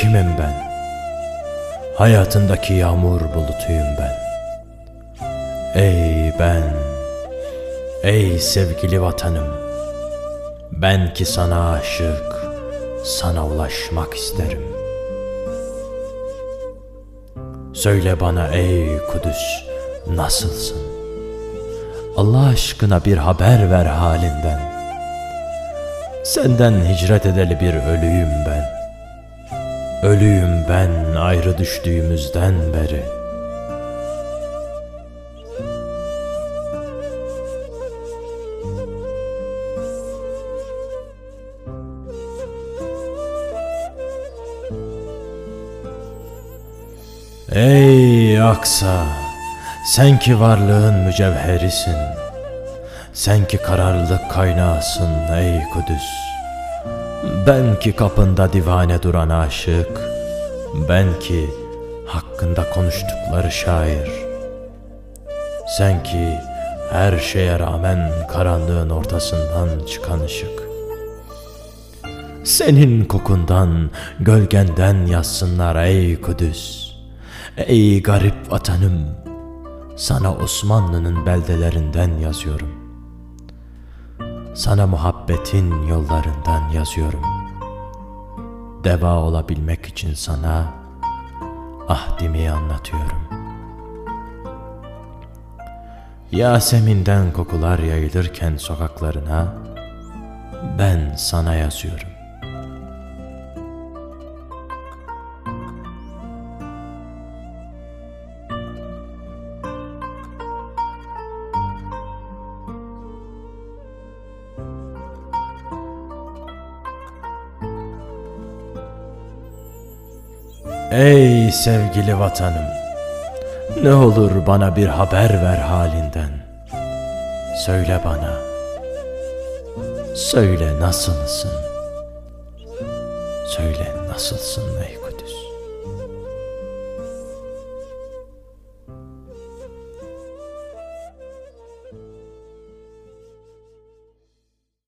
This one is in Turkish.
Kimim ben? Hayatındaki yağmur bulutuyum ben. Ey ben, ey sevgili vatanım. Ben ki sana aşık, sana ulaşmak isterim. Söyle bana ey Kudüs, nasılsın? Allah aşkına bir haber ver halinden. Senden hicret edeli bir ölüyüm ben. Ölüyüm ben ayrı düştüğümüzden beri. Ey Aksa, sen ki varlığın mücevherisin. Sen ki kararlılık kaynağısın ey Kudüs. Ben ki kapında divane duran aşık. Ben ki hakkında konuştukları şair. Sen ki her şeye rağmen karanlığın ortasından çıkan ışık. Senin kokundan, gölgenden yazsınlar ey Kudüs. Ey garip vatanım, sana Osmanlı'nın beldelerinden yazıyorum. Sana muhabbetin yollarından yazıyorum. Deva olabilmek için sana ahdimi anlatıyorum. Yasemin'den kokular yayılırken sokaklarına ben sana yazıyorum. Ey sevgili vatanım, ne olur bana bir haber ver halinden. Söyle bana, söyle nasılsın? Söyle nasılsın ey